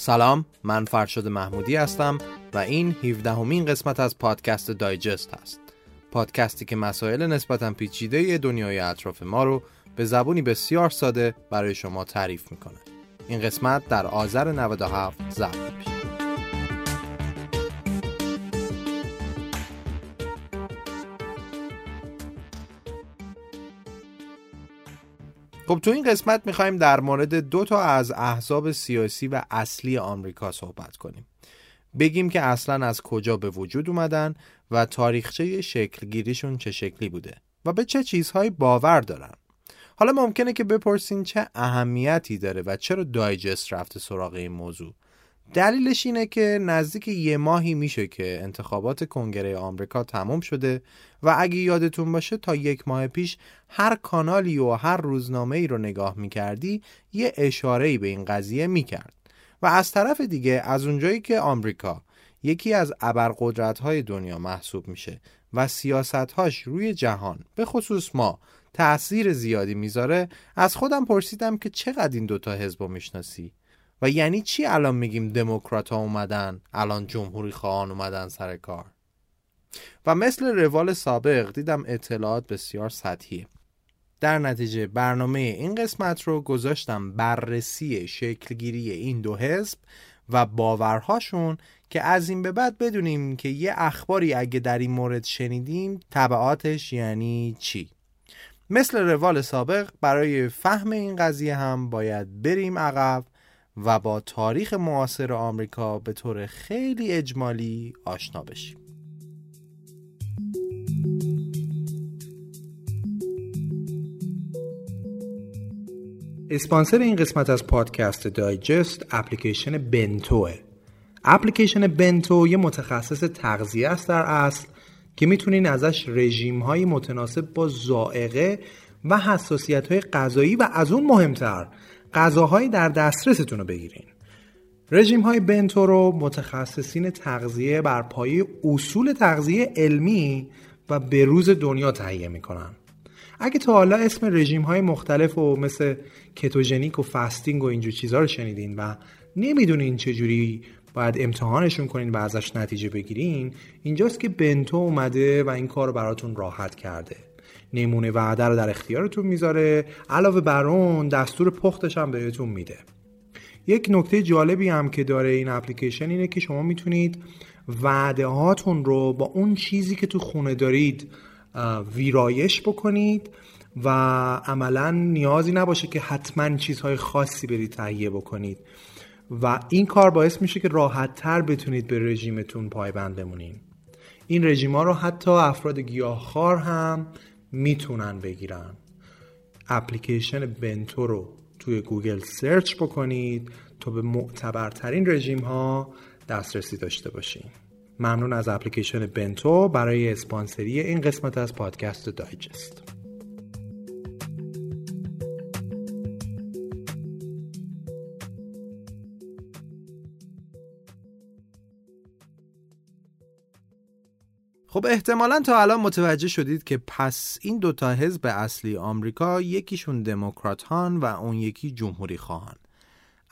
سلام من فرشاد محمودی هستم و این 17 همین قسمت از پادکست دایجست هست. پادکستی که مسائل نسبتا پیچیده دنیای اطراف ما رو به زبونی بسیار ساده برای شما تعریف می‌کنه. این قسمت در آذر 97 ضبط میشه. خب تو این قسمت می‌خوایم در مورد دو تا از احزاب سیاسی و اصلی آمریکا صحبت کنیم. بگیم که اصلا از کجا به وجود اومدن و تاریخچه شکلگیریشون چه شکلی بوده و به چه چیزهایی باور دارن. حالا ممکنه که بپرسین چه اهمیتی داره و چرا دایجست رفته سراغ این موضوع. دلیلش اینه که نزدیک یه ماهی میشه که انتخابات کنگره آمریکا تموم شده و اگه یادتون باشه تا یک ماه پیش هر کانالی و هر روزنامه ای رو نگاه می‌کردی یه اشاره به این قضیه می‌کرد. و از طرف دیگه از اونجایی که آمریکا یکی از ابرقدرت های دنیا محسوب میشه و سیاستهاش روی جهان به خصوص ما تأثیر زیادی می‌ذاره از خودم پرسیدم که چقدر این دوتا حزب می‌شناسی؟ و یعنی چی الان میگیم دموکرات ها اومدن؟ الان جمهوری خواهان اومدن سر کار. و مثل روال سابق دیدم اطلاعات بسیار سطحیه. در نتیجه برنامه این قسمت رو گذاشتم بررسی شکلگیری این دو حزب و باورهاشون که از این به بعد بدونیم که یه اخباری اگه در این مورد شنیدیم طبعاتش یعنی چی. مثل روال سابق برای فهم این قضیه هم باید بریم عقب و با تاریخ معاصر آمریکا به طور خیلی اجمالی آشنا بشیم. اسپانسر این قسمت از پادکست دایجست اپلیکیشن بنتوه. اپلیکیشن بنتو یه متخصص تغذیه است در اصل که می‌تونین ازش رژیم های متناسب با زائقه و حساسیت های غذایی و از اون مهمتر غذاهایی در دسترستون رو بگیرین. رژیم های بنتو رو متخصصین تغذیه بر پایه اصول تغذیه علمی و به روز دنیا تهیه می‌کنن. اگه تا حالا اسم رژیم های مختلف و مثل کتوژنیک و فستینگ و اینجور چیزها رو شنیدین و نمی‌دونین چجوری باید امتحانشون کنین و ازش نتیجه بگیرین اینجاست که بنتو اومده و این کار رو براتون راحت کرده. نمونه وعده رو در اختیارتون می‌ذاره. علاوه بر اون دستور پختش هم بهتون میده. یک نکته جالبی هم که داره این اپلیکیشن اینه که شما می‌تونید وعده هاتون رو با اون چیزی که تو خونه دارید ویرایش بکنید و عملا نیازی نباشه که حتما چیزهای خاصی برید تهیه بکنید. و این کار باعث میشه که راحت تر بتونید به رژیمتون پایبند بمونین. این رژیم ها رو حتی افراد گیاهخوار هم می‌تونن بگیرن. اپلیکیشن بنتو رو توی گوگل سرچ بکنید تا به معتبرترین رژیم ها دسترسی داشته باشین. ممنون از اپلیکیشن بنتو برای اسپانسری این قسمت از پادکست دایجست. خب احتمالا تا الان متوجه شدید که پس این دوتا حزب اصلی آمریکا یکیشون دموکراتان و اون یکی جمهوری خواهان.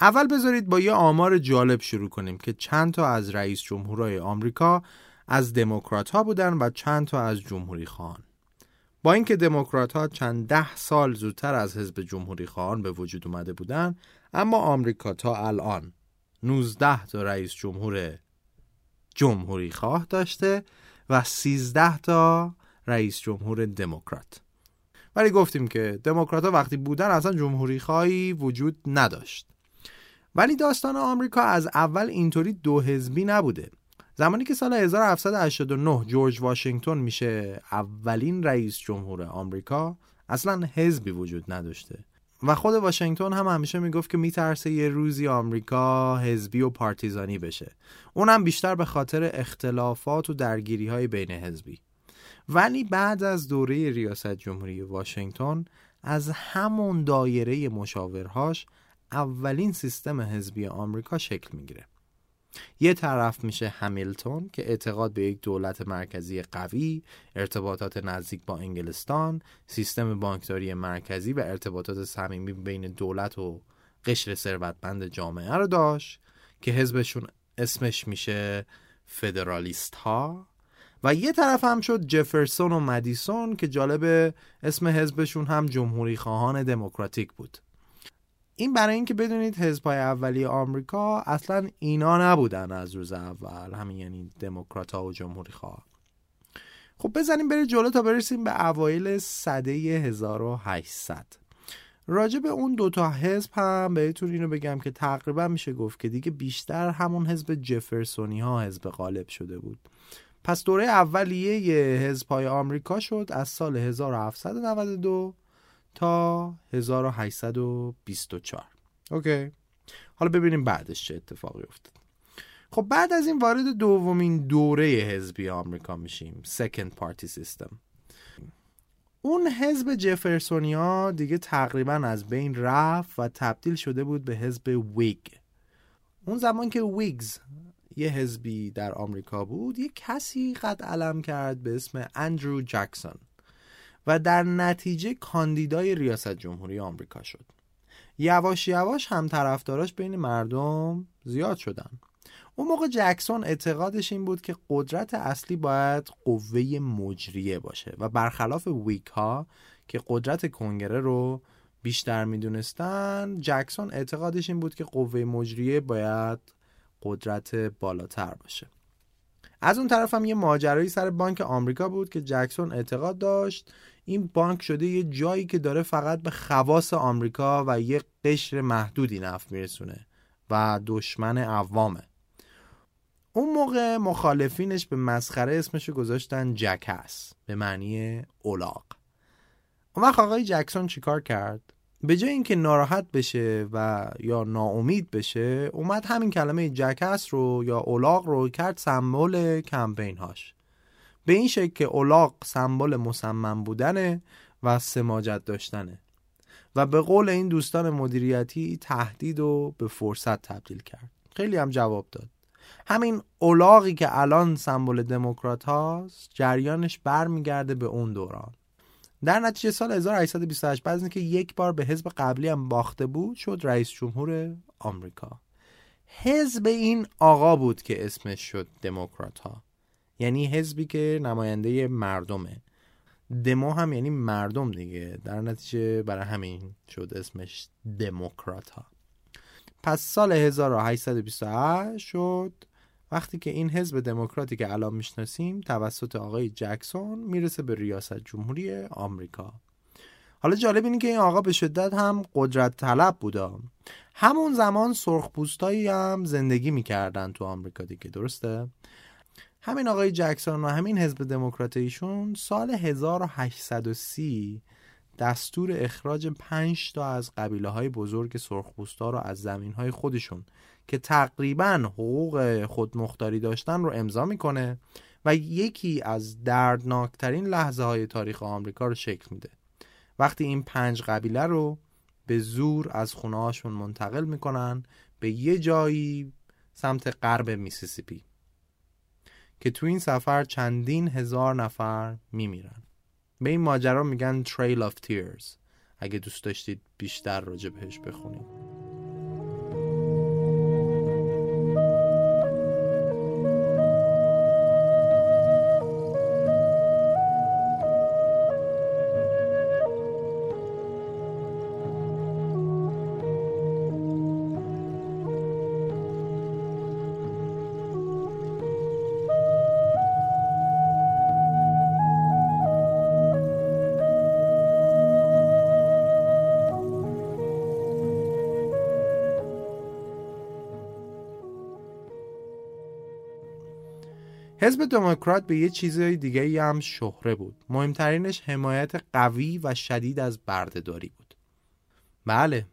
اول بذارید با یه آمار جالب شروع کنیم که چند تا از رئیس جمهورای آمریکا از دموکرات ها بودن و چند تا از جمهوری خواهان. با اینکه دموکرات ها چند ده سال زودتر از حزب جمهوری خواهان به وجود اومده بودن اما آمریکا تا الان 19 تا رئیس جمهور جمهوری خواه داشته و 13 تا رئیس جمهور دموکرات. ولی گفتیم که دموکرات ها وقتی بودن اصلا جمهوری خواهی وجود نداشت. ولی داستان آمریکا از اول اینطوری دو حزبی نبوده. زمانی که سال 1789 جورج واشنگتن میشه اولین رئیس جمهور آمریکا اصلا حزبی وجود نداشته. و خود واشنگتن هم همیشه می‌گفت که میترسه یه روزی آمریکا حزبی و پارتیزانی بشه. اونم بیشتر به خاطر اختلافات و درگیری های بین حزبی. ولی بعد از دوره ریاست جمهوری واشنگتن از همون دایره مشاورهاش اولین سیستم حزبی آمریکا شکل می‌گیره. یه طرف میشه همیلتون که اعتقاد به یک دولت مرکزی قوی، ارتباطات نزدیک با انگلستان، سیستم بانکداری مرکزی و ارتباطات صمیمی بین دولت و قشر ثروتمند جامعه رو داشت که حزبشون اسمش میشه فدرالیست ها و یه طرف هم شد جفرسون و مدیسون که جالب اسم حزبشون هم جمهوری خواهان دموکراتیک بود. این برای اینکه بدونید حزبهای اولی آمریکا اصلا اینا نبودن از روز اول همین یعنی دموکرات ها و جمهوری خواه خب بزنیم بره جلو تا برسیم به اوایل سده 1800 راجع به اون دوتا حزب هم بهتون اینو بگم که تقریبا میشه گفت که دیگه بیشتر همون حزب جفرسونی ها حزب غالب شده بود. پس دوره اولیه حزب های آمریکا شد از سال 1792 تا 1824 اوکی. حالا ببینیم بعدش چه اتفاقی افتاد. خب بعد از این وارد دومین دوره حزبی آمریکا میشیم Second Party System. اون حزب جفرسونیا دیگه تقریبا از بین رفت و تبدیل شده بود به حزب ویگ. اون زمان که ویگز یه حزبی در آمریکا بود یه کسی قد علم کرد به اسم اندرو جکسون و در نتیجه کاندیدای ریاست جمهوری آمریکا شد. یواش یواش هم طرفداراش بین مردم زیاد شدن. اون موقع جکسون اعتقادش این بود که قدرت اصلی باید قوه مجریه باشه و برخلاف ویک ها که قدرت کنگره رو بیشتر می‌دونستن جکسون اعتقادش این بود که قوه مجریه باید قدرت بالاتر باشه. از اون طرف هم یه ماجرایی سر بانک آمریکا بود که جکسون اعتقاد داشت. این بانک شده یه جایی که داره فقط به خواص آمریکا و یه قشر محدودی نفت میرسونه و دشمن عوامه. اون موقع مخالفینش به مسخره اسمشو گذاشتن جکس به معنی اولاق اون وقت آقای جکسون چیکار کرد؟ به جای اینکه ناراحت بشه و یا ناامید بشه اومد همین کلمه جکس رو یا اولاق رو کرد سمبل کمپین هاش. به این شکل که اولاق سمبل مصمم بودنه و سماجت داشتنه. و به قول این دوستان مدیریتی تهدید و به فرصت تبدیل کرد. خیلی هم جواب داد. همین اولاغی که الان سمبل دموکرات هاست جریانش برمیگرده به اون دوران. در نتیجه سال 1828 بعد که یک بار به حزب قبلی هم باخته بود شد رئیس جمهور آمریکا. حزب این آقا بود که اسمش شد دموکرات ها یعنی حزبی که نماینده مردمه. دمو هم یعنی مردم دیگه. در نتیجه برای همین شد اسمش دموکرات ها پس سال 1828 شد وقتی که این حزب دموکراتی که الان می‌شناسیم توسط آقای جکسون می‌رسه به ریاست جمهوری آمریکا. حالا جالب اینه که این آقا به شدت هم قدرت طلب بودا همون زمان سرخپوستایی هم زندگی می‌کردن تو آمریکا دیگه درسته؟ همین آقای جکسون و همین حزب دموکراتیشون سال 1830 دستور اخراج پنج تا از قبیله های بزرگ سرخپوستا رو از زمین های خودشون که تقریبا حقوق خودمختاری داشتن رو امضا می‌کنه و یکی از دردناکترین لحظه های تاریخ آمریکا رو شکل میده. وقتی این پنج قبیله رو به زور از خونه منتقل می‌کنن به یه جایی سمت غرب میسیسیپی که تو این سفر چندین هزار نفر میمیرن. به این ماجرا میگن Trail of Tears. اگه دوست داشتید بیشتر راجع بهش بخونید. حزب دموکرات به یه چیزهای دیگه هم شهره بود. مهمترینش حمایت قوی و شدید از بردهداری بود. بله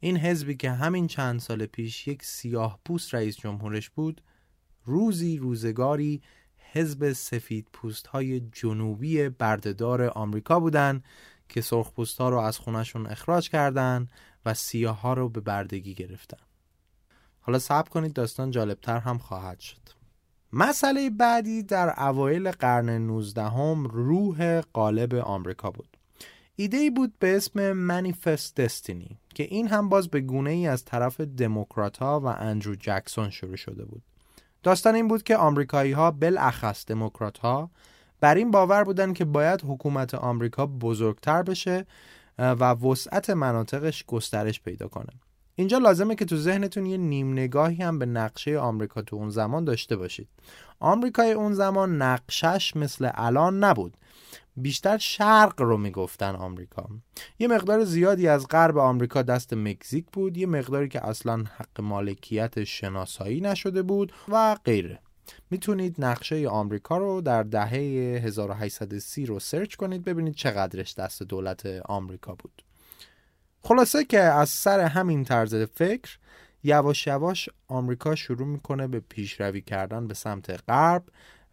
این حزبی که همین چند سال پیش یک سیاه پوست رئیس جمهورش بود روزی روزگاری حزب سفید پوست های جنوبی بردهدار آمریکا بودن که سرخ پوست ها رو از خونشون اخراج کردن و سیاه ها رو به بردگی گرفتن. حالا صبر کنید داستان جالبتر هم خواهد شد. مسئله بعدی در اوایل قرن 19 هم روح قالب آمریکا بود. ایده ای بود به اسم Manifest Destiny که این هم باز به گونه ای از طرف دموکرات و اندرو جکسون شروع شده بود. داستان این بود که آمریکایی ها بالاخص دموکرات ها بر این باور بودن که باید حکومت آمریکا بزرگتر بشه و وسعت مناطقش گسترش پیدا کنه. اینجا لازمه که تو ذهنتون یه نیم نگاهی هم به نقشه آمریکا تو اون زمان داشته باشید. آمریکای اون زمان نقشش مثل الان نبود. بیشتر شرق رو می‌گفتن آمریکا. یه مقدار زیادی از غرب آمریکا دست مکزیک بود یه مقداری که اصلا حق مالکیت شناسایی نشده بود و غیره. می‌تونید نقشه آمریکا رو در دهه 1830 رو سرچ کنید ببینید چقدرش دست دولت آمریکا بود. خلاصه که از سر همین طرز فکر یواش یواش آمریکا شروع می‌کنه به پیشروی کردن به سمت غرب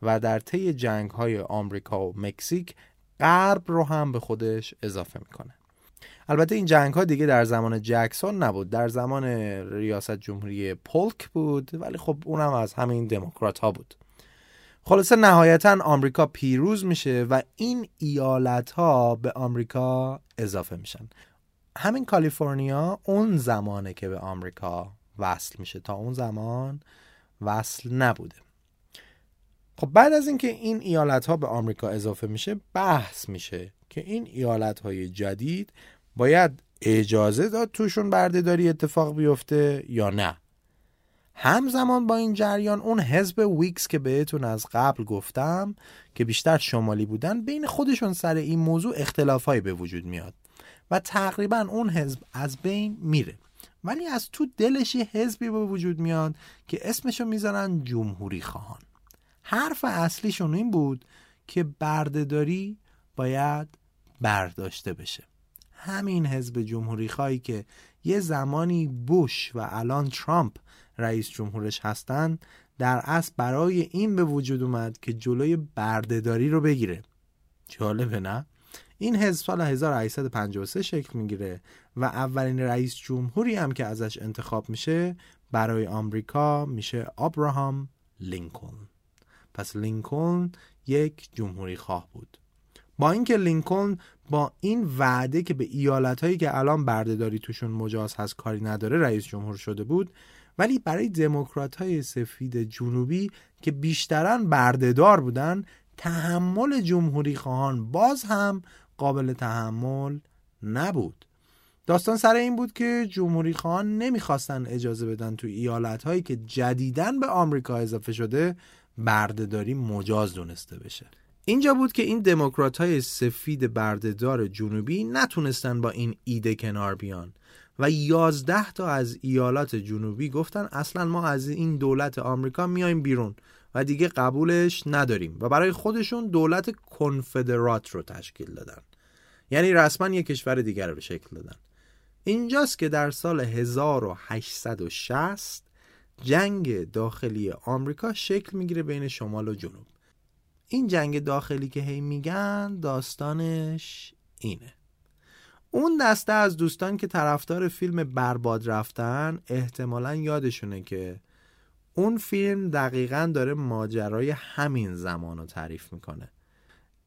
و در طی جنگ های آمریکا و مکزیک غرب رو هم به خودش اضافه می‌کنه. البته این جنگ ها دیگه در زمان جکسون نبود. در زمان ریاست جمهوری پولک بود ولی خب اونم از همین دموکرات ها بود. خلاصه نهایتا آمریکا پیروز میشه و این ایالت ها به آمریکا اضافه میشن. همین کالیفرنیا اون زمانه که به آمریکا وصل میشه. تا اون زمان وصل نبوده. خب بعد از اینکه این ایالت ها به آمریکا اضافه میشه بحث میشه که این ایالت های جدید باید اجازه داد توشون بردهداری اتفاق بیفته یا نه. همزمان با این جریان اون حزب ویکس که بهتون از قبل گفتم که بیشتر شمالی بودن بین خودشون سر این موضوع اختلافایی به وجود میاد. و تقریبا اون حزب از بین میره. ولی از تو دلش یه حزبی به وجود میاد که اسمشو می‌ذارن جمهوری خواهان. حرف اصلیشون این بود که بردهداری باید برداشته بشه. همین حزب جمهوری خواهی که یه زمانی بوش و الان ترامپ رئیس جمهورش هستن در اصل برای این به وجود اومد که جلوی بردهداری رو بگیره. جالبه نه؟ این حزب سال 1853 شکل می‌گیره و اولین رئیس جمهوری هم که ازش انتخاب میشه برای آمریکا میشه آبراهام لینکلن. پس لینکلن یک جمهوری خواه بود. با اینکه لینکلن با این وعده که به ایالت هایی که الان بردهداری توشون مجاز هست کاری نداره رئیس جمهور شده بود ولی برای دموکرات های سفید جنوبی که بیشترا بردهدار بودن تحمل جمهوری خواهان باز هم قابل تحمل نبود. داستان سر این بود که جمهوری خواهان نمی‌خواستن اجازه بدن تو ایالت هایی که جدیدن به آمریکا اضافه شده بردهداری مجاز دونسته بشه. اینجا بود که این دموکرات های سفید بردهدار جنوبی نتونستن با این ایده کنار بیان و یازده تا از ایالات جنوبی گفتن اصلا ما از این دولت آمریکا میایم بیرون. و دیگه قبولش نداریم و برای خودشون دولت کنفدرات رو تشکیل دادن. یعنی رسما یک کشور دیگر رو شکل دادن. اینجاست که در سال 1860 جنگ داخلی آمریکا شکل می‌گیره بین شمال و جنوب. این جنگ داخلی که هی میگن داستانش اینه. اون دسته از دوستان که طرفدار فیلم برباد رفتن احتمالا یادشونه که اون فیلم دقیقا داره ماجرای همین زمان رو تعریف می‌کنه.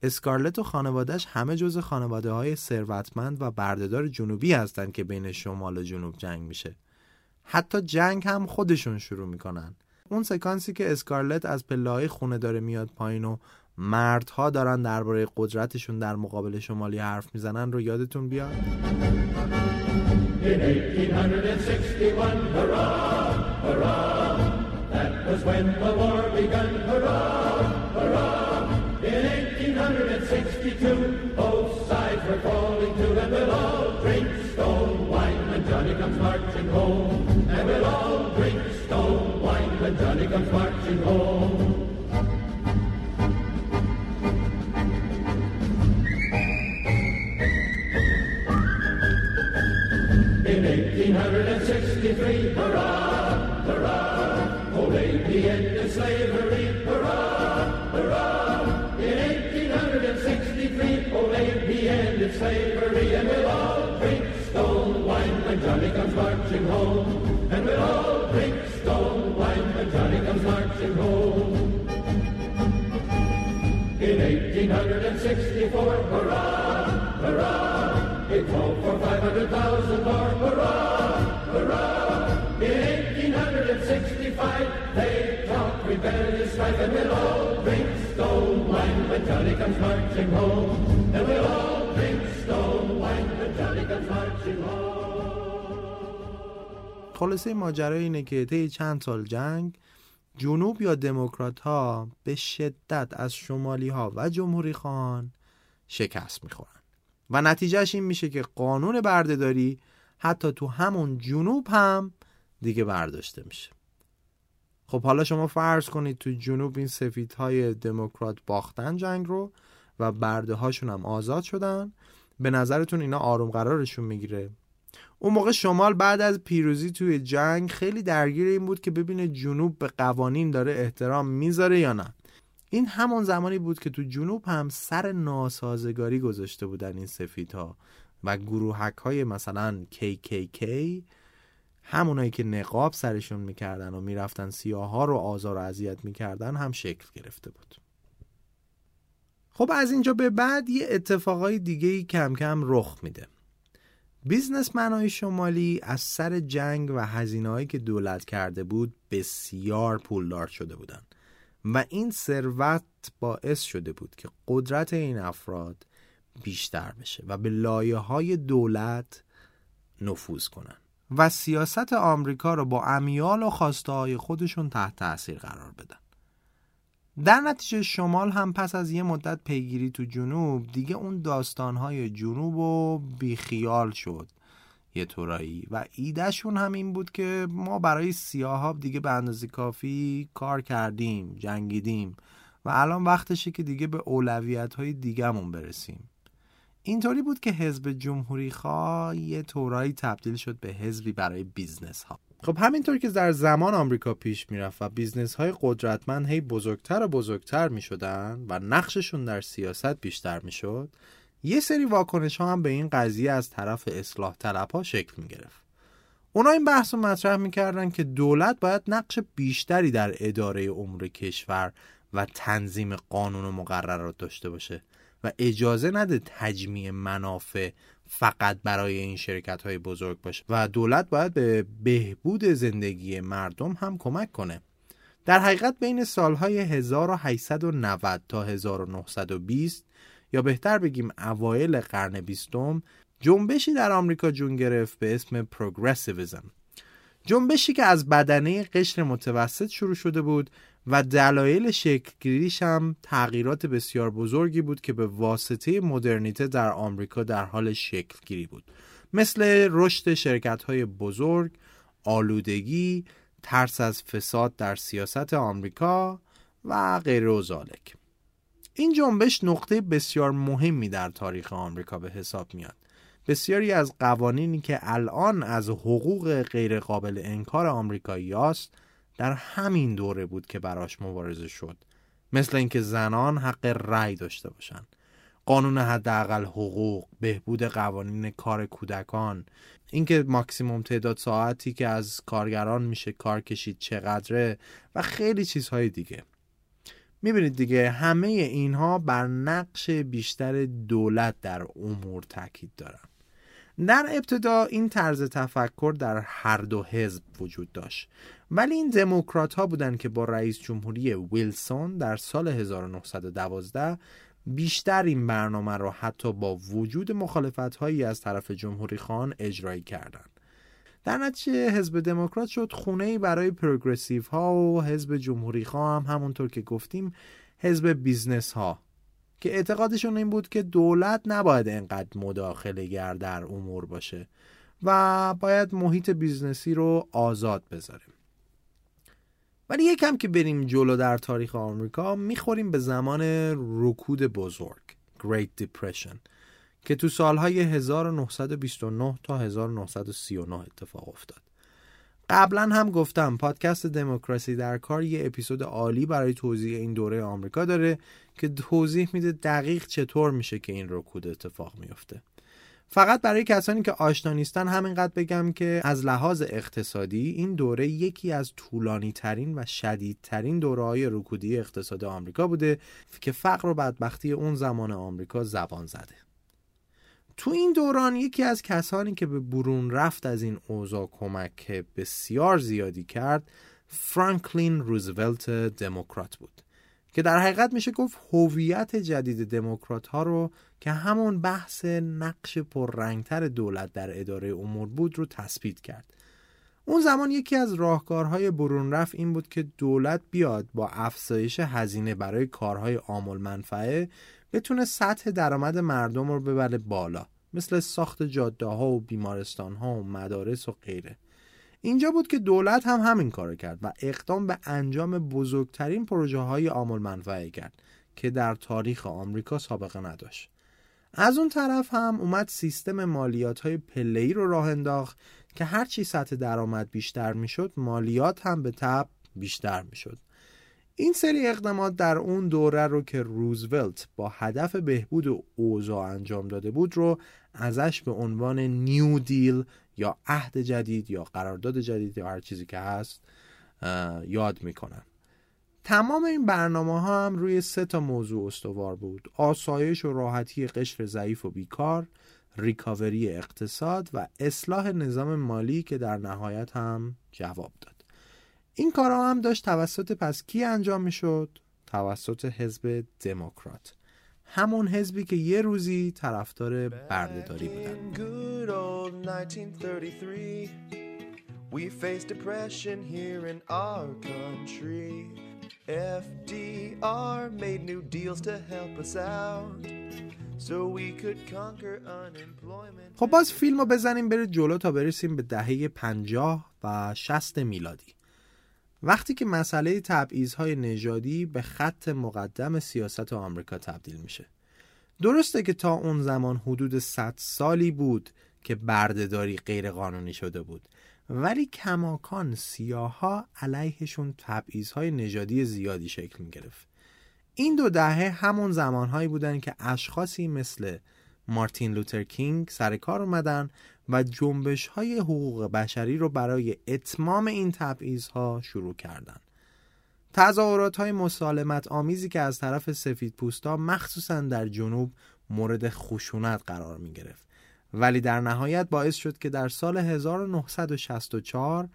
اسکارلت و خانوادهش همه جز خانواده های ثروتمند و بردهدار جنوبی هستند که بین شمال و جنوب جنگ میشه. حتی جنگ هم خودشون شروع می‌کنن. اون سکانسی که اسکارلت از پله های خونه داره میاد پایین و مردها دارن درباره قدرتشون در مقابل شمالی حرف می‌زنن رو یادتون بیاد؟ In 1861, hurrah, hurrah, was when the war began, hurrah, hurrah. In 1862, both sides were calling to, and we'll all drink stone wine when Johnny comes marching home. And we'll all drink stone wine when Johnny comes marching home. comes marching home, and we'll all drink stone wine when Johnny comes marching home. In 1864, hurrah, hurrah, it called for 500,000 more, hurrah, hurrah. In 1865, they talk rebellious strife, and we'll all drink stone wine when Johnny comes marching home, and we'll all drink stone wine when Johnny comes marching home. خلاصه ماجرا اینه که طی چند سال جنگ جنوب یا دموکرات ها به شدت از شمالی ها و جمهوری خان شکست می‌خورن. و نتیجهش این میشه که قانون بردهداری حتی تو همون جنوب هم دیگه برداشته میشه. خب حالا شما فرض کنید تو جنوب این سفیدهای دموکرات باختن جنگ رو و برده هاشون هم آزاد شدن. به نظرتون اینا آروم قرارشون می‌گیره؟ اون موقع شمال بعد از پیروزی توی جنگ خیلی درگیر این بود که ببینه جنوب به قوانین داره احترام می‌ذاره یا نه. این همون زمانی بود که تو جنوب هم سر ناسازگاری گذاشته بودن این سفیدها و گروهک های مثلا KKK همونایی که نقاب سرشون می‌کردن و می‌رفتن سیاه ها رو آزار و اذیت می‌کردن هم شکل گرفته بود. خب از اینجا به بعد یه اتفاقای دیگه کم کم رخ میده. بیزنسمنهای شمالی از سر جنگ و هزینه‌هایی که دولت کرده بود بسیار پولدار شده بودند. و این ثروت باعث شده بود که قدرت این افراد بیشتر بشه و به لایه های دولت نفوذ کنن و سیاست آمریکا رو با امیال و خواسته های خودشون تحت تاثیر قرار بدن. در نتیجه شمال هم پس از یه مدت پیگیری تو جنوب دیگه اون داستانهای جنوب و بیخیال شد یه طورایی. و ایدهشون هم این بود که ما برای سیاه دیگه به اندازه کافی کار کردیم جنگیدیم. و الان وقتشه که دیگه به اولویت های دیگهمون برسیم. اینطوری بود که حزب جمهوری خواه یه طورایی تبدیل شد به حزبی برای business ها خب همینطور که در زمان آمریکا پیش می‌رفت و business های قدرتمند هی بزرگتر و بزرگتر می شدن و نقششون در سیاست بیشتر می شد یه سری واکنش ها هم به این قضیه از طرف اصلاح طلب ها شکل می گرفت اونا این بحث رو مطرح می‌کردن که دولت باید نقش بیشتری در اداره امور کشور و تنظیم قانون و مقررات داشته باشه و اجازه نده تجمیع منافع فقط برای این شرکت های بزرگ باشه و دولت باید به بهبود زندگی مردم هم کمک کنه. در حقیقت بین سالهای 1890 تا 1920 یا بهتر بگیم اوایل قرن بیستم جنبشی در آمریکا جون گرفت به اسم پروگرسیویزم. جنبشی که از بدنه قشر متوسط شروع شده بود و دلایل شکلگیریش هم تغییرات بسیار بزرگی بود که به واسطه مدرنیته در آمریکا در حال شکلگیری بود مثل رشد شرکت های بزرگ، آلودگی، ترس از فساد در سیاست آمریکا و غیر و زالک. این جنبش نقطه بسیار مهمی در تاریخ آمریکا به حساب میاد. بسیاری از قوانینی که الان از حقوق غیرقابل انکار آمریکایی است در همین دوره بود که براش مبارزه شد. مثل اینکه زنان حق رأی داشته باشند قانون حداقل حقوق بهبود قوانین کار کودکان. اینکه ماکسیموم تعداد ساعتی که از کارگران میشه کار کشید چقدره و خیلی چیزهای دیگه. می‌بینید دیگه همه اینها بر نقش بیشتر دولت در امور تاکید دارن. در ابتدا این طرز تفکر در هر دو حزب وجود داشت ولی این دموکرات ها بودند که با رئیس جمهوری ویلسون در سال 1912 بیشتر این برنامه را حتی با وجود مخالفت هایی از طرف جمهوری خان اجرایی کردند. در نتیجه حزب دموکرات شد خونه ای برای progressive ها و حزب جمهوری خواهم هم همونطور که گفتیم حزب business ها که اعتقادشون این بود که دولت نباید انقدر مداخله گر در امور باشه و باید محیط business ی رو آزاد بذاریم. ولی یکم که بریم جلو در تاریخ آمریکا می‌خوریم به زمان رکود بزرگ Great Depression که تو سالهای 1929 تا 1939 اتفاق افتاد. قبلا هم گفتم پادکست دموکراسی در کار یه اپیزود عالی برای توضیح این دوره آمریکا داره که توضیح میده دقیق چطور میشه که این رکود اتفاق میفته. فقط برای کسانی که آشنا نیستن همینقدر بگم که از لحاظ اقتصادی این دوره یکی از طولانی ترین و شدیدترین دوره های رکودی اقتصاد آمریکا بوده که فقر و بدبختی اون زمان آمریکا زبان زده. تو این دوران یکی از کسانی که به برون رفت از این اوضاع کمک بسیار زیادی کرد فرانکلین روزولت دموکرات بود که در حقیقت میشه گفت هویت جدید دموکرات ها رو که همون بحث نقش پررنگتر دولت در اداره امور بود رو تثبیت کرد. اون زمان یکی از راهکارهای برون رفت این بود که دولت بیاد با افزایش هزینه برای کارهای عامل منفعه بتونه سطح درآمد مردم رو ببره بالا مثل ساخت جاده ها و بیمارستان ها و مدارس و غیره. اینجا بود که دولت هم همین کار کرد و اقدام به انجام بزرگترین پروژه های عامل منفعه کرد که در تاریخ آمریکا سابقه نداشت. از اون طرف هم اومد سیستم مالیات های پلهی رو راه انداخت که هرچی سطح درآمد بیشتر می‌شد مالیات هم به تب بیشتر می‌شد. این سری اقدامات در اون دوره رو که روزولت با هدف بهبود اوضاع انجام داده بود رو ازش به عنوان نیو دیل یا عهد جدید یا قرارداد جدید یا هر چیزی که هست یاد می‌کنن تمام این برنامه ها هم روی سه تا موضوع استوار بود. آسایش و راحتی قشر ضعیف و بیکار ریکاوری اقتصاد و اصلاح نظام مالی که در نهایت هم جواب داد. این کارها هم داشت توسط پس کی انجام می‌شد توسط حزب دموکرات همون حزبی که یه روزی طرفدار بردهداری بودن We faced depression here in our country. FDR made new deals to help us out. So we could conquer unemployment. خب باز فیلم رو بزنیم بره جلو تا برسیم به دهه 50 و 60 میلادی. وقتی که مسئله تبعیض‌های نژادی به خط مقدم سیاست آمریکا تبدیل میشه درسته که تا اون زمان حدود 100 سالی بود که بردهداری غیر قانونی شده بود ولی کماکان سیاها علیهشون تبعیض‌های نژادی زیادی شکل می گرفت. این دو دهه همون زمانهایی بودن که اشخاصی مثل مارتین لوتر کینگ سر کار اومدن و جنبش های حقوق بشری رو برای اتمام این تبعیض ها شروع کردند. تظاهرات های مسالمت آمیزی که از طرف سفید پوستا مخصوصا در جنوب مورد خشونت قرار می گرفت ولی در نهایت باعث شد که در سال 1964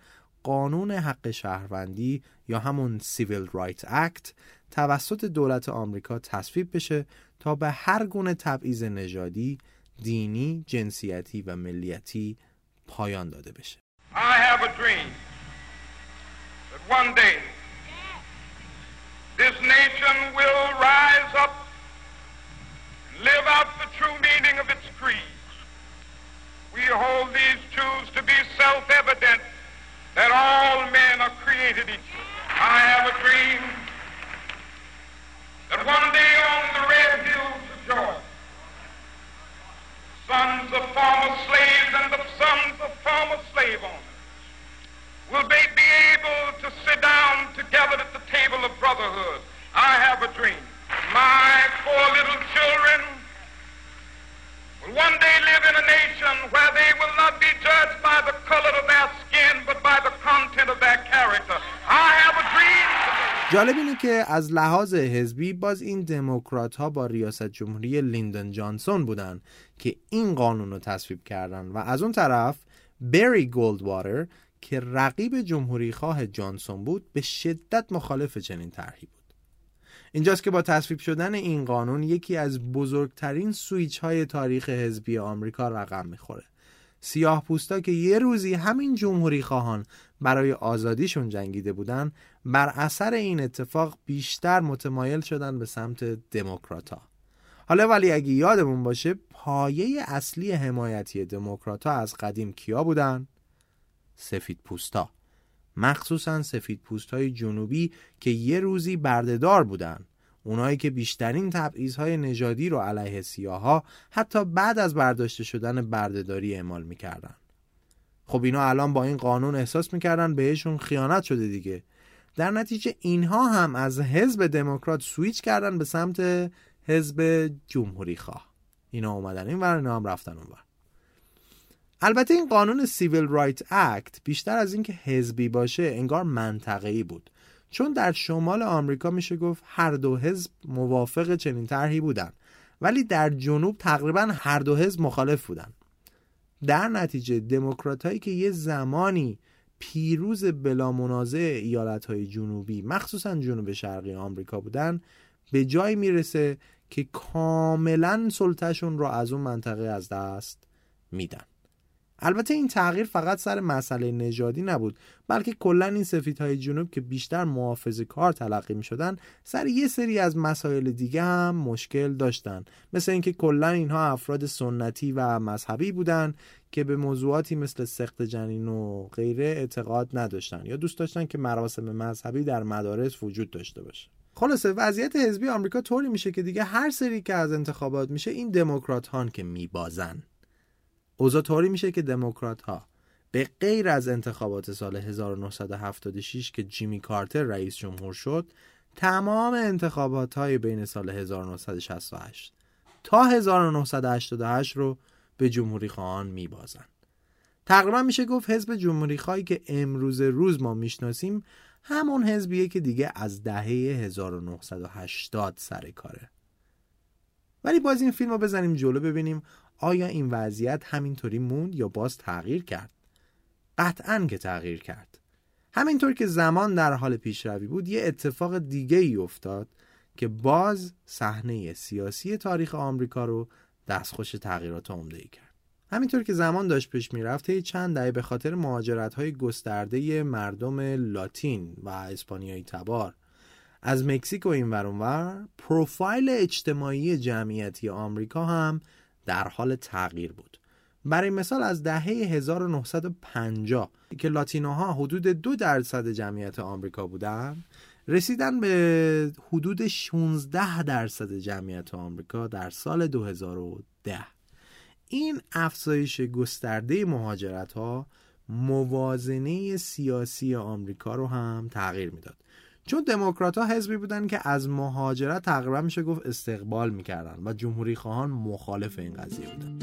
قانون حق شهروندی یا همون Civil Rights Act توسط دولت آمریکا تصویب بشه تا به هر گونه تبعیض نژادی دینی، جنسیتی و ملیتی پایان داده بشه. I have a dream one day on the red hills of Georgia sons of former slaves and the sons of former slave owners will they be able to sit down together at the table of brotherhood. I have a dream. My four little children will one day live in a nation where they will not be judged by the color of their skin, but by the content of their character. I. جالب اینه که از لحاظ حزبی باز این دموکرات ها با ریاست جمهوری لیندن جانسون بودن که این قانون رو تصویب کردن و از اون طرف بری گولدواتر که رقیب جمهوری خواه جانسون بود به شدت مخالف چنین طرحی بود. اینجاست که با تصویب شدن این قانون یکی از بزرگترین سویچ های تاریخ حزبی آمریکا رقم می‌خوره. سیاه پوستا که یه روزی همین جمهوری خواهان برای آزادیشون جنگیده بودن بر اثر این اتفاق بیشتر متمایل شدن به سمت دموکراتا. حالا ولی اگه یادمون باشه پایه اصلی حمایتی دموکراتا از قدیم کیا بودن؟ سفید پوستا مخصوصا سفید پوست های جنوبی که یه روزی بردهدار بودن. اونایی که بیشترین تبعیض‌های نژادی رو علیه سیاها حتی بعد از برداشته شدن بردهداری اعمال می‌کردن. خب اینا الان با این قانون احساس می‌کردن بهشون خیانت شده دیگه. در نتیجه اینها هم از حزب دموکرات سویچ کردن به سمت حزب جمهوری خواه. اینا اومدن. این ور هم رفتن اون ور البته این قانون Civil Rights Act بیشتر از اینکه حزبی باشه انگار منطقه‌ای بود. چون در شمال آمریکا میشه گفت هر دو حزب موافق چنین طرحی بودن. ولی در جنوب تقریبا هر دو حزب مخالف بودن. در نتیجه دموکرات که یه زمانی پیروز بلا منازع ایالت های جنوبی مخصوصا جنوب شرقی آمریکا بودن به جای می‌رسه که کاملا سلطهشون رو از اون منطقه از دست میدن. البته این تغییر فقط سر مسئله نژادی نبود بلکه کلا این سفیدهای جنوب که بیشتر محافظ کار تلقی می شدن سر یه سری از مسائل دیگه هم مشکل داشتن. مثل اینکه کلا اینها افراد سنتی و مذهبی بودن که به موضوعاتی مثل سخت جنین و غیره اعتقاد نداشتن یا دوست داشتن که مراسم مذهبی در مدارس وجود داشته باشه. خلاصه وضعیت حزبی آمریکا طوری میشه که دیگه هر سری که از انتخابات میشه این دموکرات هان که میبازن. اوضاع طوری میشه که دموکرات ها به غیر از انتخابات سال 1976 که جیمی کارتر رئیس جمهور شد تمام انتخابات های بین سال 1968 تا 1988 رو به جمهوری خواهان میبازن تقریبا میشه گفت حزب جمهوری خواهی که امروز روز ما می‌شناسیم همون حزبیه که دیگه از دهه 1980 سر کاره. ولی باز این فیلم رو بزنیم جلو ببینیم آیا این وضعیت همینطوری موند یا باز تغییر کرد؟ قطعا که تغییر کرد. همینطور که زمان در حال پیشروی بود یه اتفاق دیگه ای افتاد که باز صحنه سیاسی تاریخ آمریکا رو دستخوش تغییرات عمده ای کرد. همینطور که زمان داشت پیش می‌رفت چند دهه به خاطر مهاجرت های گسترده مردم لاتین و اسپانیایی تبار از مکزیک و این ورانور پروفایل اجتماعی جمعیتی آمریکا هم در حال تغییر بود. برای مثال از دهه 1950 که لاتینوها حدود دو درصد جمعیت آمریکا بودن رسیدن به حدود 16 درصد جمعیت آمریکا در سال 2010 این افزایش گسترده مهاجرت ها موازنه سیاسی آمریکا رو هم تغییر می‌داد. چون دموکرات ها حزبی بودن که از مهاجرت تقریبا میشه گفت استقبال می‌کردن و جمهوری خواهان مخالف این قضیه بودن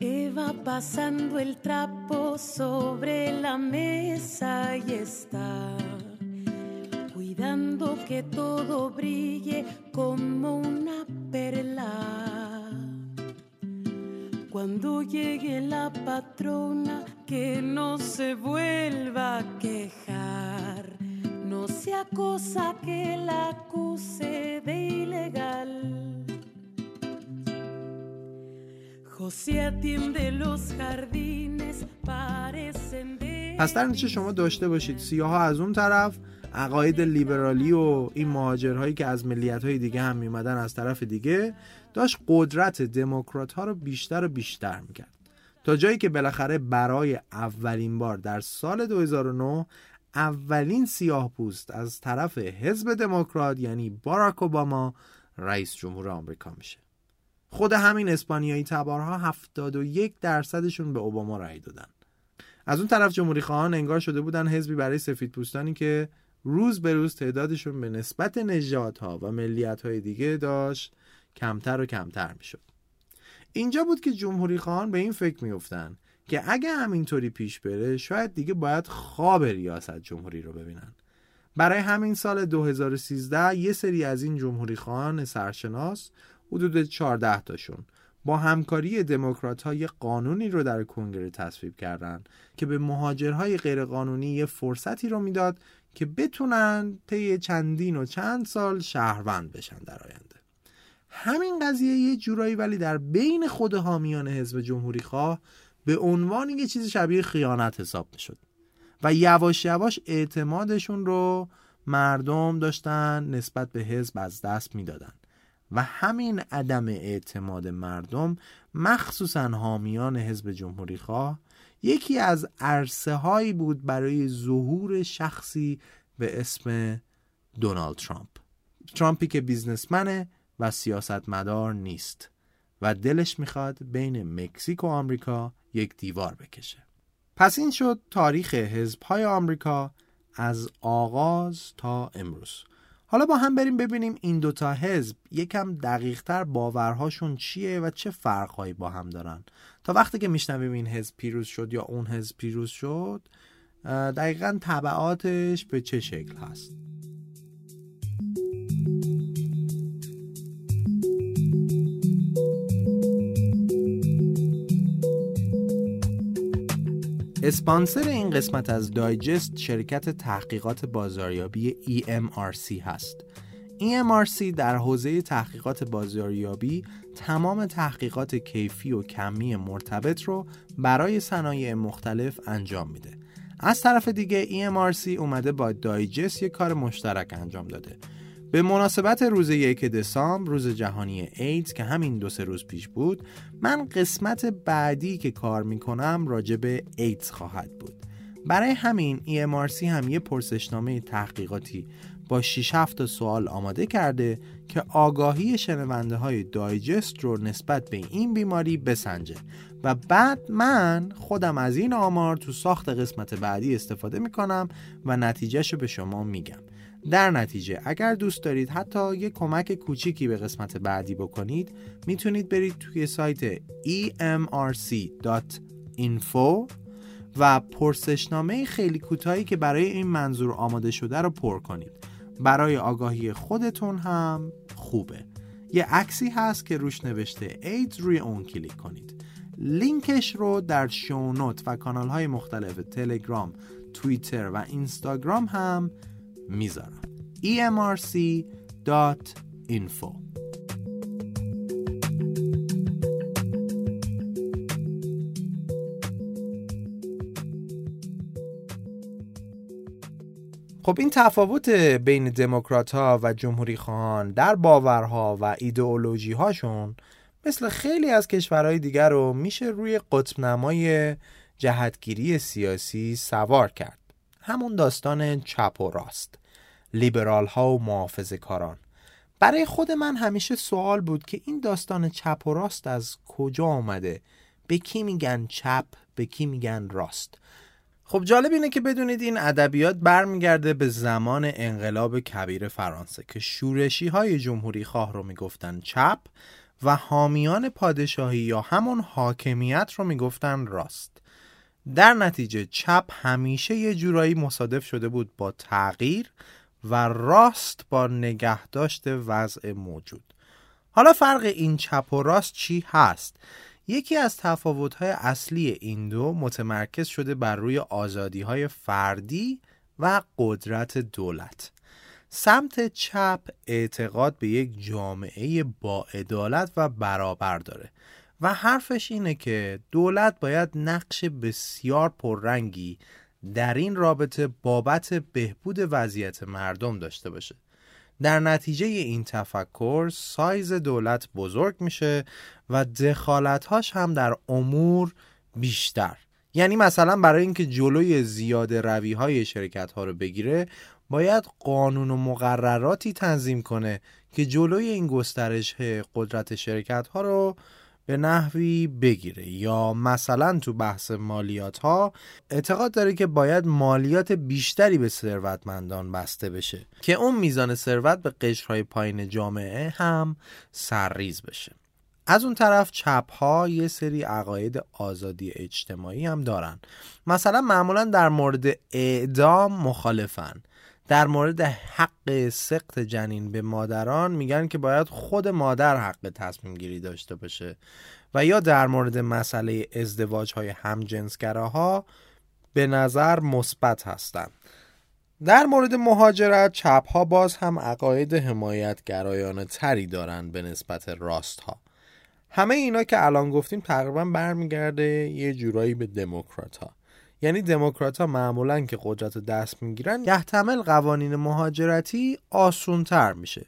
Eva pasando el trapo sobre la mesa y está cuidando que todo brille como una perla. Cuando llegue la patrona, que no se vuelva a quejar. No sea cosa que la acuse de ilegal. José atiende los jardines, parecen de... پس در شما داشته باشید سیاه ها از اون طرف عقاید لیبرالی و این مهاجرهایی که از ملیت های دیگه هم میمدن از طرف دیگه داشت قدرت دموکرات ها رو بیشتر و بیشتر می‌کرد. تا جایی که بالاخره برای اولین بار در سال 2009 اولین سیاه پوست از طرف حزب دموکرات یعنی باراک اوباما رئیس جمهور آمریکا میشه. خود همین اسپانیایی تبارها 71 درصدشون به اوباما رأی دادن. از اون طرف جمهوری خواهان انگار شده بودن حزبی برای سفید پوستانی که روز به روز تعدادشون به نسبت نژادها و ملیت‌های دیگه داشت کمتر و کمتر می‌شد. اینجا بود که جمهوری خواهان به این فکر میفتن که اگه همینطوری پیش بره شاید دیگه باید خواب ریاست جمهوری رو ببینن. برای همین سال 2013 یه سری از این جمهوری خواهان سرشناس حدود 14 تاشون با همکاری دموکرات های قانونی رو در کنگره تصویب کردن که به مهاجرهای غیرقانونی یه فرصتی رو می‌داد که بتونن طی چندین و چند سال شهروند بشن در آینده. همین قضیه یه جورایی ولی در بین خود حامیان حزب جمهوری خواه به عنوان یه چیز شبیه خیانت حساب می‌شد. و یواش یواش اعتمادشون رو مردم داشتن نسبت به حزب از دست می‌دادن. و همین عدم اعتماد مردم مخصوصا حامیان حزب جمهوری خواه یکی از عرصه هایی بود برای ظهور شخصی به اسم دونالد ترامپ. ترامپی که بیزنسمنه و سیاستمدار نیست و دلش می‌خواد بین مکزیک و آمریکا یک دیوار بکشه. پس این شد تاریخ حزبهای آمریکا از آغاز تا امروز. حالا با هم بریم ببینیم این دوتا حزب یکم دقیقتر باورهاشون چیه و چه فرقهایی با هم دارن. تا وقتی که میشنویم این حزب پیروز شد یا اون حزب پیروز شد دقیقا طبعاتش به چه شکل هست. اسپانسر این قسمت از دایجست شرکت تحقیقات بازاریابی EMRC هست. EMRC در حوزه تحقیقات بازاریابی تمام تحقیقات کیفی و کمی مرتبط رو برای صنایع مختلف انجام میده. از طرف دیگه EMRC اومده با دایجست یک کار مشترک انجام داده. به مناسبت روز یک دسامبر روز جهانی ایدز که همین دو سه روز پیش بود من قسمت بعدی که کار می‌کنم راجع به ایدز خواهد بود. برای همین EMRC هم یه پرسشنامه تحقیقاتی با 6 7 سوال آماده کرده که آگاهی شنونده های دایجست رو نسبت به این بیماری بسنجه. و بعد من خودم از این آمار تو ساخت قسمت بعدی استفاده می‌کنم و نتیجهش رو به شما میگم. در نتیجه اگر دوست دارید حتی یه کمک کوچیکی به قسمت بعدی بکنید می‌تونید برید توی سایت emrc.info و پرسشنامه خیلی کوتاهی که برای این منظور آماده شده رو پر کنید. برای آگاهی خودتون هم خوبه. یه عکسی هست که روش نوشته ایدز روی اون کلیک کنید. لینکش رو در شونوت و کانال های مختلف تلگرام توییتر و اینستاگرام هم می‌ذارم. Emrc.info خب این تفاوت بین دموکرات ها و جمهوری خواهان در باورها و ایدئولوژی هاشون مثل خیلی از کشورهای دیگر رو میشه روی قطب نمای جهتگیری سیاسی سوار کرد. همون داستان چپ و راست. لیبرال ها و محافظ کاران برای خود من همیشه سوال بود که این داستان چپ و راست از کجا آمده؟ به کی میگن چپ؟ به کی میگن راست؟ خب جالب اینه که بدونید این ادبیات برمیگرده به زمان انقلاب کبیر فرانسه که شورشی های جمهوری خواه رو می‌گفتن چپ و حامیان پادشاهی یا همون حاکمیت رو می‌گفتن راست. در نتیجه چپ همیشه یه جورایی مصادف شده بود با تغییر و راست با نگهداشت وضع موجود. حالا فرق این چپ و راست چی هست؟ یکی از تفاوت‌های اصلی این دو متمرکز شده بر روی آزادی‌های فردی و قدرت دولت. سمت چپ اعتقاد به یک جامعه با عدالت و برابر داره. و حرفش اینه که دولت باید نقش بسیار پررنگی در این رابطه بابت بهبود وضعیت مردم داشته باشه. در نتیجه این تفکر سایز دولت بزرگ میشه و دخالتهاش هم در امور بیشتر. یعنی مثلا برای اینکه جلوی زیاده روی های شرکت ها رو بگیره باید قانون و مقرراتی تنظیم کنه که جلوی این گسترش قدرت شرکت ها رو به نحوی بگیره. یا مثلا تو بحث مالیات ها اعتقاد داره که باید مالیات بیشتری به ثروتمندان بسته بشه. که اون میزان ثروت به قشرهای پایین جامعه هم سرریز بشه. از اون طرف چپ ها یه سری عقاید آزادی اجتماعی هم دارن. مثلا معمولا در مورد اعدام مخالفن. در مورد حق سقط جنین به مادران میگن که باید خود مادر حق تصمیم گیری داشته باشه و یا در مورد مسئله ازدواج های همجنسگراها به نظر مثبت هستند. در مورد مهاجرت چپ ها باز هم عقاید حمایتگرایانه تری دارند به نسبت راست ها. همه اینا که الان گفتیم تقریبا برمیگرده یه جورایی به دموکرات ها. یعنی دموکرات ها معمولا که قدرت رو دست می‌گیرن یحتمل قوانین مهاجرتی آسونتر میشه.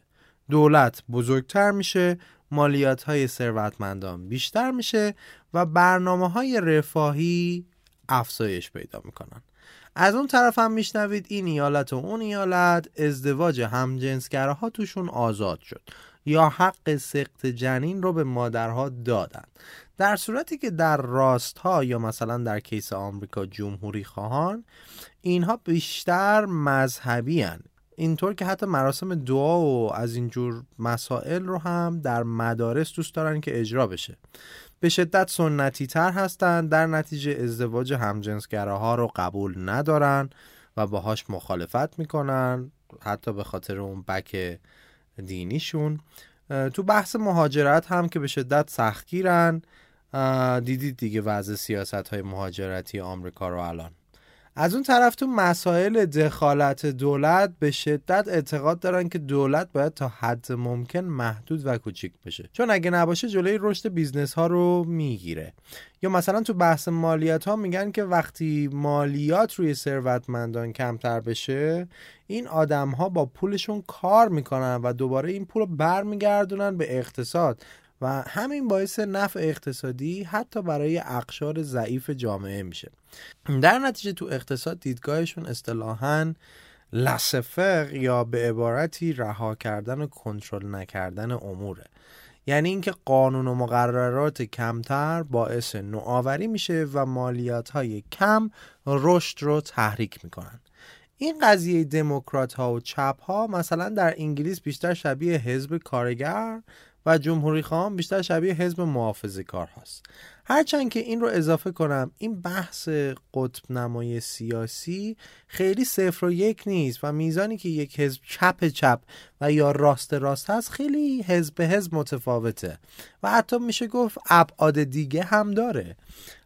دولت بزرگتر میشه مالیات های ثروتمندان بیشتر میشه و برنامه های رفاهی افزایش پیدا می‌کنن. از اون طرف هم میشنوید این ایالت و اون ایالت ازدواج همجنسگراها توشون آزاد شد یا حق سقط جنین رو به مادرها دادن. در صورتی که در راست ها یا مثلا در کیس آمریکا جمهوری خواهان اینها بیشتر مذهبی هن. اینطور که حتی مراسم دعا و از اینجور مسائل رو هم در مدارس دوست دارن که اجرا بشه به شدت سنتی تر هستند در نتیجه ازدواج همجنسگراها رو قبول ندارن و باهاش مخالفت می‌کنن حتی به خاطر اون بک دینیشون تو بحث مهاجرت هم که به شدت سختگیرن دیدید دیگه وضع سیاست های مهاجرتی آمریکا رو الان. از اون طرف تو مسائل دخالت دولت به شدت اعتقاد دارن که دولت باید تا حد ممکن محدود و کوچیک بشه. چون اگه نباشه جلوی رشد business ها رو می‌گیره. یا مثلا تو بحث مالیات ها میگن که وقتی مالیات روی ثروتمندان کمتر بشه این آدم ها با پولشون کار می‌کنن و دوباره این پول رو برمیگردونن به اقتصاد. و همین باعث نفع اقتصادی حتی برای اقشار ضعیف جامعه میشه. در نتیجه تو اقتصاد دیدگاهشون اصطلاحا لسفق یا به عبارتی رها کردن و کنترل نکردن اموره. یعنی اینکه قانون و مقررات کمتر باعث نوآوری میشه و مالیات های کم رشد رو تحریک می‌کنن. این قضیه دموکرات ها و چپ ها مثلا در انگلیس بیشتر شبیه حزب کارگر و جمهوری خواهم بیشتر شبیه حزب محافظه کار هست هرچند که این رو اضافه کنم این بحث قطب نمای سیاسی خیلی صفر و یک نیست و میزانی که یک حزب چپ چپ و یا راست راست هست خیلی حزب حزب متفاوته و حتی میشه گفت ابعاد دیگه هم داره.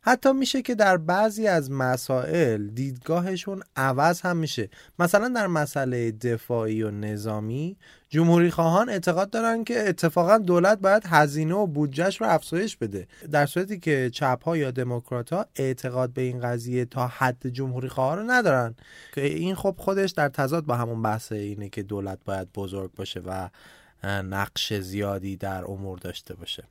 حتی میشه که در بعضی از مسائل دیدگاهشون عوض هم میشه. مثلا در مسئله دفاعی و نظامی جمهوری خواهان اعتقاد دارن که اتفاقا دولت باید هزینه و بودجهش رو افزایش بده. در صورتی که چپ ها یا دموکرات ها اعتقاد به این قضیه تا حد جمهوری خواهان رو ندارن. که این خب خودش در تضاد با همون بحث اینه که دولت باید بزرگ باشه و نقش زیادی در امور داشته باشه.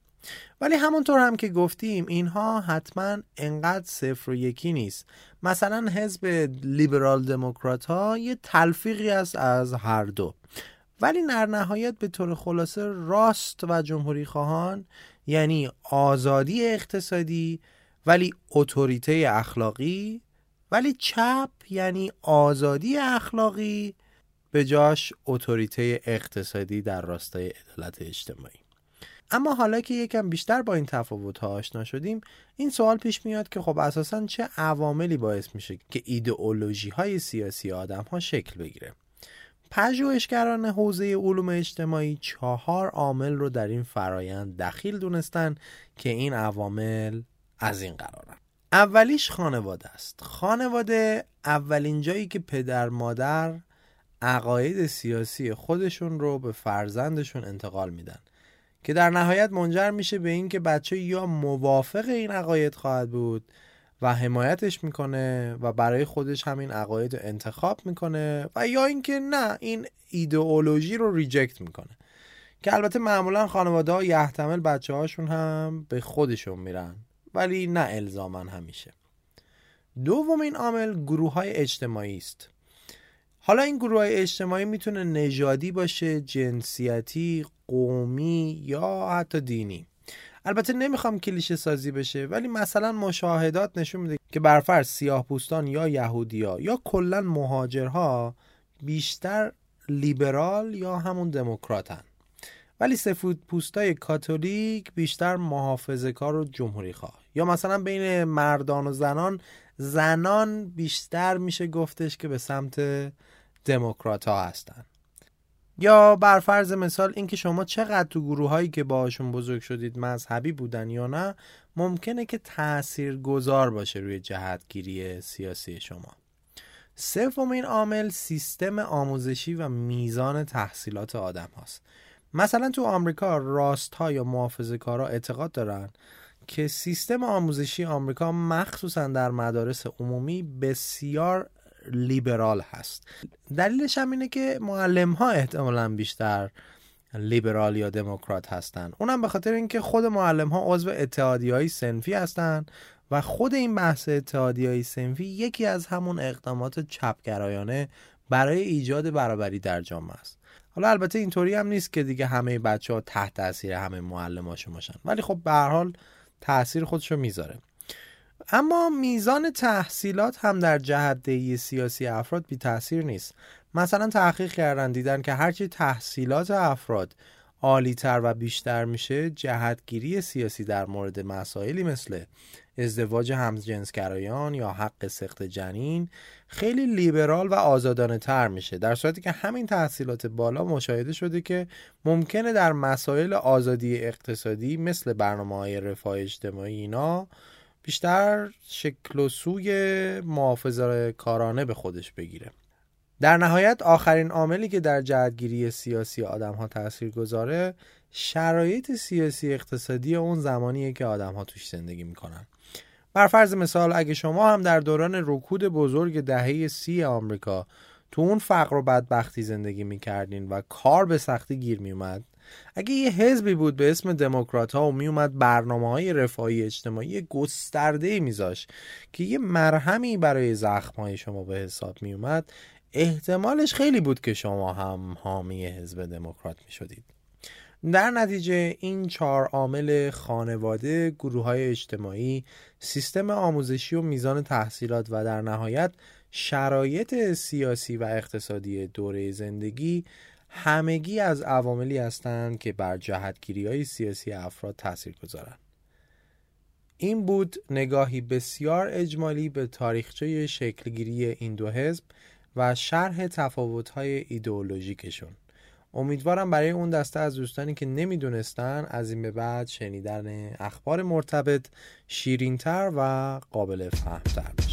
ولی همونطور هم که گفتیم اینها حتما انقدر صفر و یکی نیست. مثلا حزب لیبرال دموکرات ها یه تلفیقی است از هر دو. ولی در نهایت به طور خلاصه راست و جمهوری خواهان یعنی آزادی اقتصادی ولی اتوریته اخلاقی ولی چپ یعنی آزادی اخلاقی به جاش اتوریته اقتصادی در راستای عدالت اجتماعی. اما حالا که یکم بیشتر با این تفاوت ها آشنا شدیم این سوال پیش میاد که خب اساسا چه عواملی باعث میشه که ایدئولوژی های سیاسی آدم ها شکل بگیره؟ پژوهشگران حوزه علوم اجتماعی چهار عامل رو در این فرایند دخیل دونستن که این عوامل از این قرارن. اولیش خانواده است. خانواده اولین جایی که پدر مادر عقاید سیاسی خودشون رو به فرزندشون انتقال میدن. که در نهایت منجر میشه به اینکه بچه یا موافق این عقاید خواهد بود و حمایتش می‌کنه و برای خودش همین عقاید رو انتخاب می‌کنه و یا اینکه نه این ایدئولوژی رو ریجکت می‌کنه. که البته معمولا خانواده ها یحتمل بچه هاشون هم به خودشون میرن ولی نه الزاما همیشه. دومین عامل گروه های اجتماعی است. حالا این گروه های اجتماعی می‌تونه نژادی باشه جنسیتی قومی یا حتی دینی. البته نمی‌خوام کلیشه سازی بشه ولی مثلا مشاهدات نشون میده که برفرض سیاه پوستان یا یهودیا یا کلا مهاجرها بیشتر لیبرال یا همون دموکراتن. ولی سفید پوستای کاتولیک بیشتر محافظه کار و جمهوری خواه یا مثلا بین مردان و زنان زنان بیشتر میشه گفتش که به سمت دموکرات ها هستن. یا بر فرض مثال اینکه شما چقدر تو گروه هایی که باشون بزرگ شدید مذهبی بودن یا نه ممکنه که تأثیر گذار باشه روی جهتگیری سیاسی شما. سومین عامل سیستم آموزشی و میزان تحصیلات آدم هاست. مثلا تو آمریکا راست ها یا محافظه کارا اعتقاد دارن که سیستم آموزشی آمریکا مخصوصا در مدارس عمومی بسیار لیبرال هست. دلیلش هم اینه که معلم ها احتمالا بیشتر لیبرال یا دموکرات هستن. اونم به خاطر اینکه خود معلم ها عضو اتحادی های سنفی هستن و خود این بحث اتحادی های سنفی یکی از همون اقدامات چپگرایانه برای ایجاد برابری در جامعه است. حالا البته اینطوری هم نیست که دیگه همه بچه ها تحت تاثیر همه معلم هاشون باشن ولی خب به هر حال تاثیر خودشو می‌ذاره. اما میزان تحصیلات هم در جهت سیاسی افراد بی تاثیر نیست. مثلا تحقیق کردن دیدن که هرچی تحصیلات افراد عالیتر و بیشتر میشه جهتگیری سیاسی در مورد مسائلی مثل ازدواج همجنسگرایان یا حق سخت جنین خیلی لیبرال و آزادانه تر میشه. در صورتی که همین تحصیلات بالا مشاهده شده که ممکنه در مسائل آزادی اقتصادی مثل برنامه های رفاه اجتماعی اینا بیشتر شکل و سوی محافظه کارانه به خودش بگیره. در نهایت آخرین عاملی که در جهتگیری سیاسی آدم ها گذاره شرایط سیاسی اقتصادی اون زمانیه که آدم ها توش زندگی می‌کنن. بر فرض مثال اگه شما هم در دوران رکود بزرگ دهه سی آمریکا تو اون فقر و بدبختی زندگی می‌کردین و کار به سختی گیر میومد اگه یه حزبی بود به اسم دموکرات ها و میومد برنامه های رفاهی اجتماعی گسترده میذاش که یه مرهمی برای زخم های شما به حساب میومد احتمالش خیلی بود که شما هم حامی حزب دموکرات می‌شدید. در نتیجه این چهار عامل خانواده، گروه های اجتماعی، سیستم آموزشی و میزان تحصیلات و در نهایت شرایط سیاسی و اقتصادی دوره زندگی همگی از عواملی هستند که بر جهتگیری های سیاسی افراد تاثیر گذارند. این بود نگاهی بسیار اجمالی به تاریخچه شکلگیری این دو حزب و شرح تفاوت‌های ایدئولوژیکشون. امیدوارم برای اون دسته از دوستانی که نمی‌دونستن از این به بعد شنیدن اخبار مرتبط شیرینتر و قابل فهمتر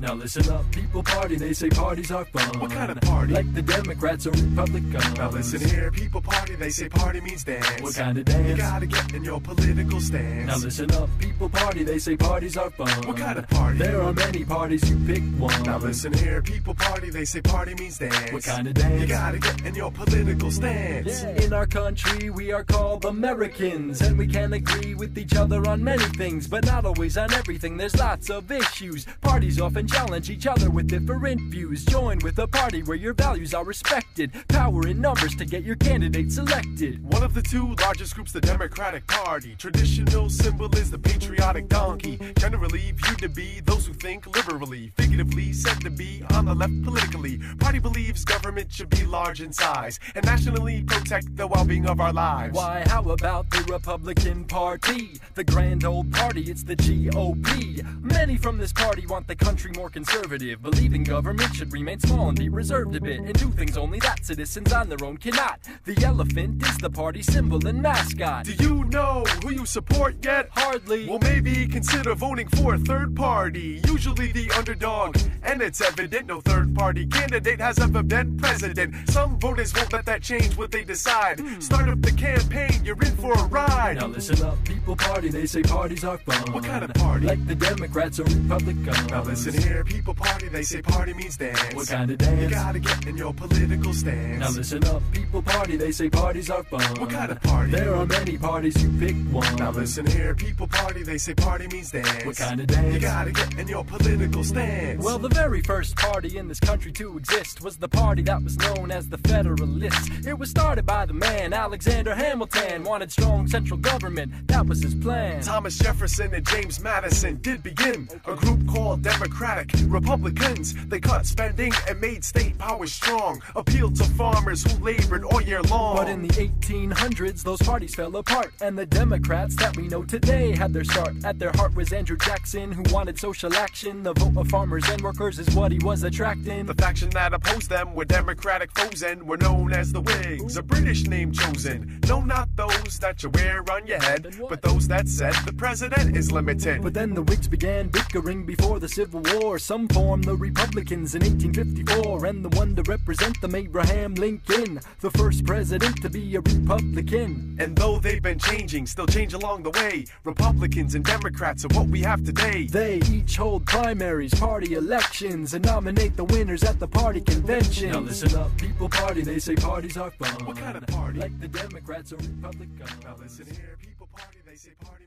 Now listen up, people party, they say parties are fun. What kind of party? Like the Democrats or Republicans. Now listen here, people party, they say party means dance. What kind of dance? You gotta get in your political stance. Now listen up, people party, they say parties are fun. What kind of party? There are many parties, you pick one. Now listen here, people party, they say party means dance. What kind of dance? You gotta get in your political stance. Yeah, in our country, we are called Americans, and we can agree with each other on many things, but not always on everything. There's lots of issues. Parties often challenge each other with different views. Join with a party where your values are respected. Power in numbers to get your candidate selected. One of the two largest groups, the Democratic Party. Traditional symbol is the patriotic donkey. Generally viewed to be those who think liberally. Figuratively said to be on the left politically. Party believes government should be large in size and nationally protect the well being of our lives. Why, how about the Republican Party? The grand old party, it's the GOP. Many from this party want the country more conservative, believing government should remain small and be reserved a bit, and do things only that citizens on their own cannot. The elephant is the party symbol and mascot. Do you know who you support yet? Hardly. Well, maybe consider voting for a third party, usually the underdog. And it's evident no third party candidate has ever been president. Some voters won't let that change what they decide. Start up the campaign, you're in for a ride. Now listen up, people party, they say parties are fun. What kind of party? Like the Democrats or Republicans. Now listen here, people party, they say party means dance. What kind of dance? You gotta get in your political stance. Now listen up, people party, they say parties are fun. What kind of party? There are many parties, you pick one. Now listen here, people party, they say party means dance. What kind of dance? You gotta get in your political stance. Well, the very first party in this country to exist was the party that was known as the Federalists. It was started by the man Alexander Hamilton, wanted strong central government. That was his plan. Thomas Jefferson and James Madison did begin a group called Democratic Republicans. They cut spending and made state power strong, appealed to farmers who labored all year long. But in the 1800s, those parties fell apart, and the Democrats that we know today had their start. At their heart was Andrew Jackson, who wanted social action. The vote of farmers and workers is what he was attracting. The faction that opposed them were Democratic foes and were known as the Whigs, a British name chosen. No, not those that you wear on your head, but those that said the president is limited. But then the Whigs began bickering before the Civil War. Some formed the Republicans in 1854, and the one to represent them, Abraham Lincoln, the first president to be a Republican. And though they've been changing, still change along the way. Republicans and Democrats are what we have today. They each hold primaries, party elections, and nominate the winners at the party convention. Now listen up, people party, they say parties are fun. What kind of party? Like the Democrats or Republicans. Now listen here, people party, they say party.